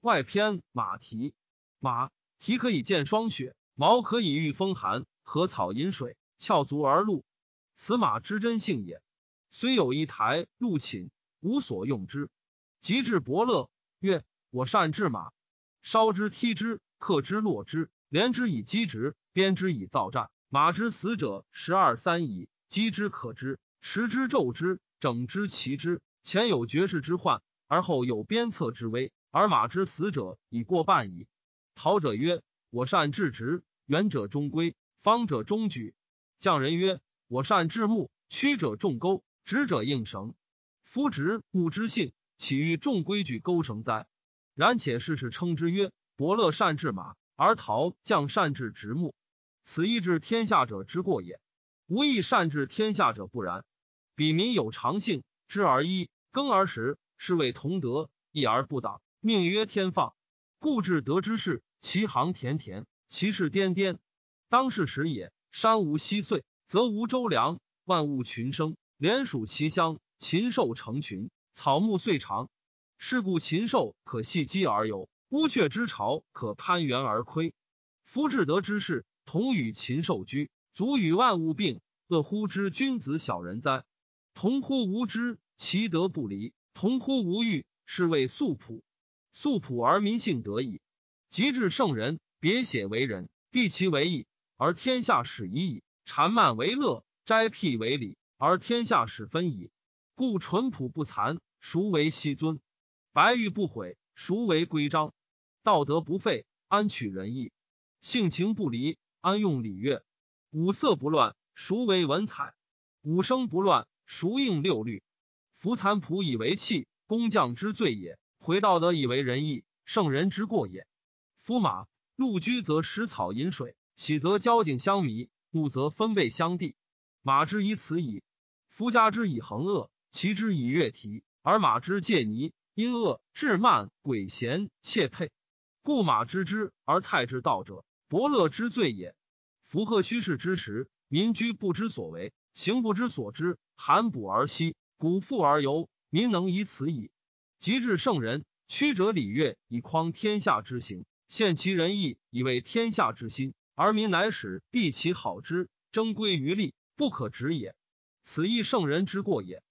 外篇马蹄，马蹄可以见霜雪，毛可以御风寒。河草饮水，翘足而入，此马之真性也。虽有一台路寝，无所用之。及至伯乐，曰：“我善治马，烧之，踢之，克之，落之，连之以击直，鞭之以造战。马之死者十二三矣。击之可之，持之骤之，整之齐之。前有绝世之患，而后有鞭策之危。而马之死者已过半矣。”陶者曰：“我善治直，远者中归，方者中举。”匠人曰：“我善治木，曲者重钩，直者应绳。夫直木之性。”岂欲重规矩钩绳哉？然且世事称之曰：伯乐善治马，而陶匠善治直木。此亦治天下者之过也。无亦善治天下者不然。彼民有常性，知而一，耕而食，是谓同德；义而不党，命曰天放。故至德之事，其行田田，其事颠颠。当是时也，山无稀碎，则无周粮，万物群生，连属其乡，禽兽成群。草木遂长，是故禽兽可系鸡而游，乌鹊之巢可攀援而窥。夫至德之士，同与禽兽居，足与万物并。恶乎之君子小人哉？同乎无知，其德不离；同乎无欲，是谓素朴。素朴而民性得矣。及至圣人，别写为人，地其为义，而天下始已矣。谄慢为乐，斋辟为礼，而天下始分矣。故淳朴不残。孰为希尊？白玉不毁，孰为规章？道德不废，安取仁义？性情不离，安用礼乐？五色不乱，孰为文采？五声不乱，孰应六律？夫残朴以为器，工匠之罪也；回道德以为仁义，圣人之过也。夫马陆居则食草饮水，喜则交颈相迷，怒则分贝相地。马之以此矣。夫家之以横恶，其之以悦啼。而马之介泥，因恶至慢，鬼贤妾配，故马之之而太之道者，伯乐之罪也。夫贺虚室之时，民居不知所为，行不知所知，寒补而息，谷复而游，民能以此矣。及至圣人，曲折礼乐以匡天下之行，现其仁义以为天下之心，而民乃使地其好之，争归于利，不可止也。此亦圣人之过也。